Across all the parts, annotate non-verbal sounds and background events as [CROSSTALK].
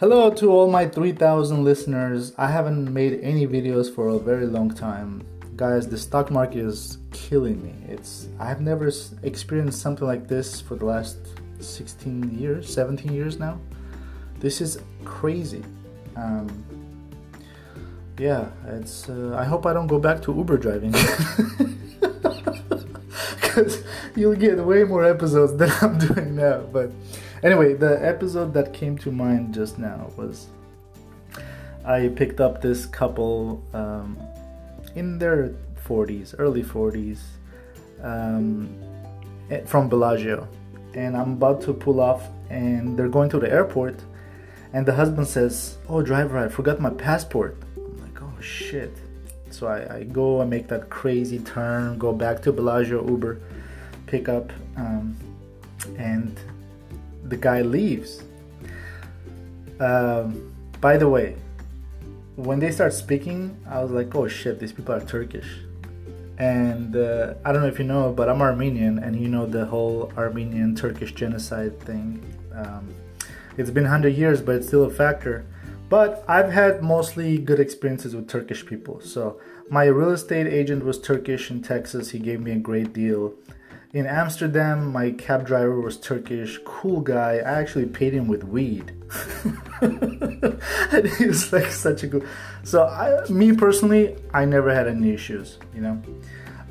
Hello to all my 3000 listeners. I haven't made any videos for a very long time. Guys, the stock market is killing me. It's I have never experienced something like this for the last 16 years, 17 years now. This is crazy. Um, yeah, it's. Uh, I hope I don't go back to Uber driving. [LAUGHS] Because you'll get way more episodes than I'm doing now. But anyway, the episode that came to mind just now was I picked up this couple um, in their 40s, early 40s, um, eh, from Bellagio. And I'm about to pull off, and they're going to the airport. And the husband says, Oh, driver, I forgot my passport. I'm like, Oh, shit. So I, I go and make that crazy turn, go back to Bellagio Uber, pick up, um, and the guy leaves. Um, by the way, when they start speaking, I was like, oh shit, these people are Turkish. And uh, I don't know if you know, but I'm Armenian, and you know the whole Armenian Turkish genocide thing. Um, it's been 100 years, but it's still a factor. But I've had mostly good experiences with Turkish people. So my real estate agent was Turkish in Texas. He gave me a great deal. In Amsterdam, my cab driver was Turkish, cool guy. I actually paid him with weed. and [LAUGHS] he was like such a good. So I, me personally, I never had any issues, you know.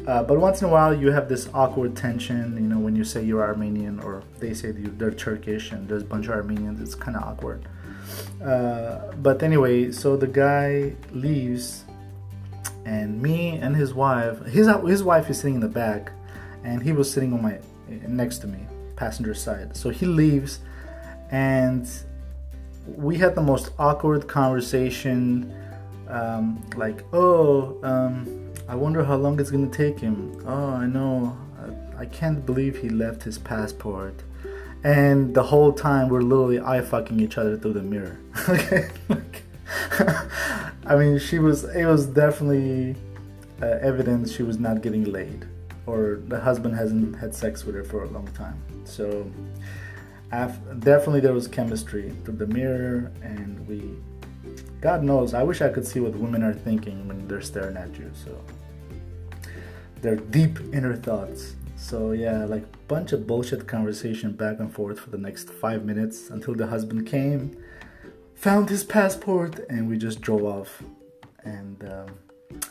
Uh, but once in a while, you have this awkward tension, you know, when you say you're Armenian or they say they're Turkish and there's a bunch of Armenians. It's kind of awkward. Uh, but anyway, so the guy leaves, and me and his wife, his his wife is sitting in the back, and he was sitting on my next to me, passenger side. So he leaves, and we had the most awkward conversation. Um, like, oh, um, I wonder how long it's gonna take him. Oh, I know. I, can't believe he left his passport and the whole time we're literally eye fucking each other through the mirror. [LAUGHS] okay, [LAUGHS] I mean, she was. It was definitely uh, evidence she was not getting laid, or the husband hasn't had sex with her for a long time. So, definitely there was chemistry through the mirror, and we. God knows, I wish I could see what women are thinking when they're staring at you. So, their deep inner thoughts. So yeah, like bunch of bullshit conversation back and forth for the next five minutes until the husband came, found his passport, and we just drove off. And um,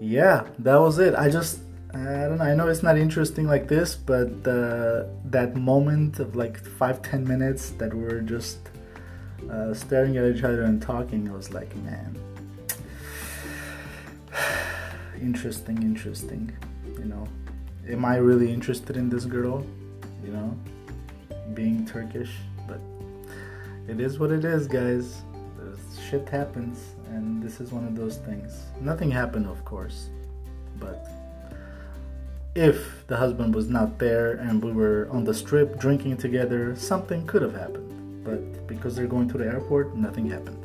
yeah, that was it. I just I don't know. I know it's not interesting like this, but uh, that moment of like five ten minutes that we are just uh, staring at each other and talking, I was like, man, [SIGHS] interesting, interesting. You know, am I really interested in this girl? You know, being Turkish, but it is what it is, guys. Shit happens, and this is one of those things. Nothing happened, of course, but if the husband was not there and we were on the strip drinking together, something could have happened. But because they're going to the airport, nothing happened.